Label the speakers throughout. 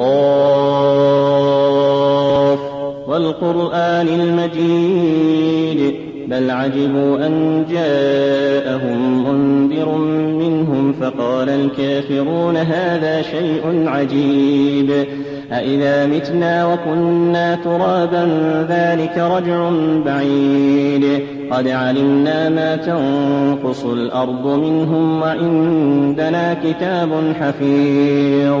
Speaker 1: قاف والقرآن المجيد بل عجبوا أن جاءهم منذر منهم فقال الكافرون هذا شيء عجيب أإذا متنا وكنا ترابا ذلك رجع بعيد قد علمنا ما تنقص الأرض منهم وعندنا كتاب حفيظ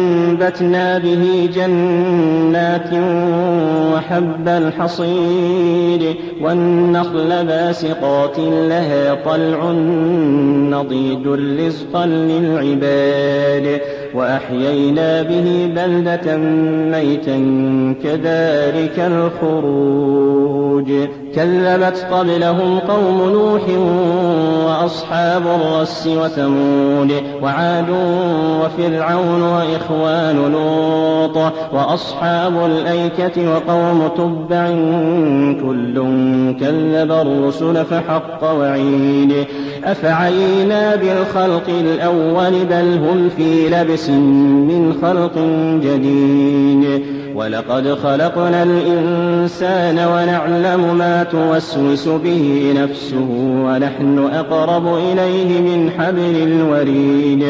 Speaker 1: وأنبتنا به جنات وحب الحصير والنخل باسقات لها طلع نضيد رزقا للعباد وأحيينا به بلدة ميتا كذلك الخروج كذبت قبلهم قوم نوح وأصحاب الرس وثمود وعاد وفرعون وإخوان لوط وأصحاب الأيكة وقوم تبع كل كذب الرسل فحق وعيد أفعينا بالخلق الأول بل هم في لبس من خلق جديد ولقد خلقنا الإنسان ونعلم ما توسوس به نفسه ونحن أقرب إليه من حبل الوريد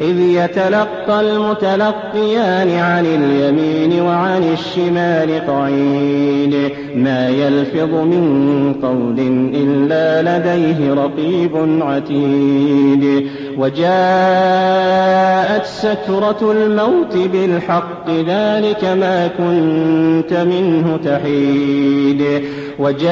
Speaker 1: إذ يتلقى المتلقيان عن اليمين وعن الشمال قعيد ما يلفظ من قول إلا لديه رقيب عتيد وجاءت سكرة الموت بالحق ذلك ما كنت منه تحيد وجاءت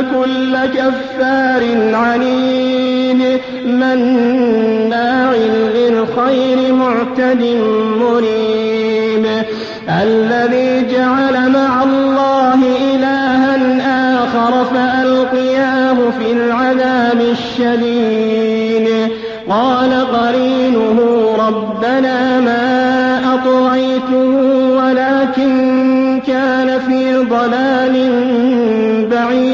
Speaker 1: كل كفار عنيد مناع للخير معتد مريب الذي جعل مع الله إلها آخر فألقياه في العذاب الشديد قال قرينه ربنا ما أطغيته ولكن كان في ضلال بعيد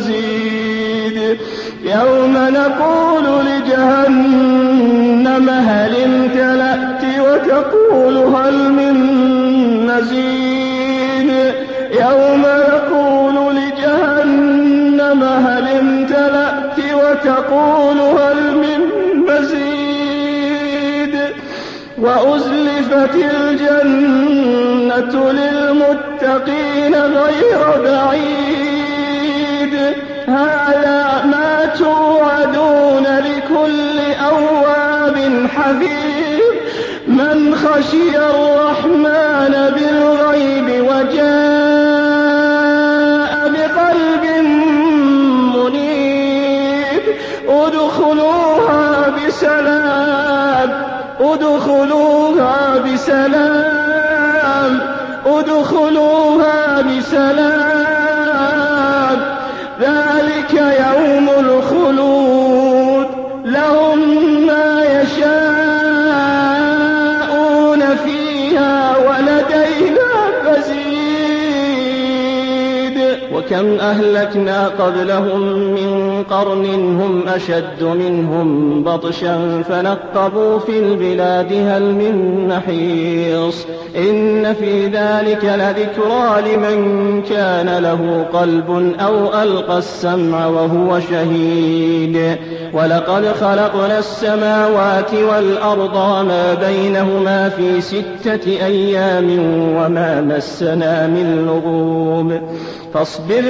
Speaker 1: مزيد يوم نقول لجهنم هل امتلأت وتقول هل من مزيد يوم نقول لجهنم هل امتلأت وتقول هل من مزيد وأزلفت الجنة للمتقين غير بعيد حفيظ من خشي الرحمن بالغيب وجاء بقلب منيب ادخلوها بسلام ادخلوها بسلام ادخلوها بسلام كم أهلكنا قبلهم من قرن هم أشد منهم بطشا فنقبوا في البلاد هل من محيص إن في ذلك لذكرى لمن كان له قلب أو ألقى السمع وهو شهيد ولقد خلقنا السماوات والأرض وما بينهما في ستة أيام وما مسنا من لغوب فاصبر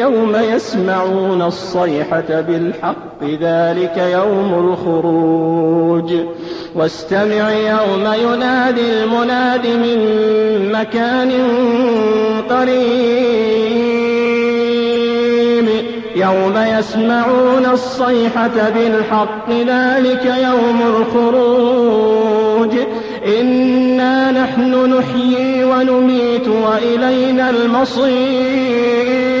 Speaker 1: يوم يسمعون الصيحة بالحق ذلك يوم الخروج واستمع يوم ينادي المناد من مكان قريب يوم يسمعون الصيحة بالحق ذلك يوم الخروج إنا نحن نحيي ونميت وإلينا المصير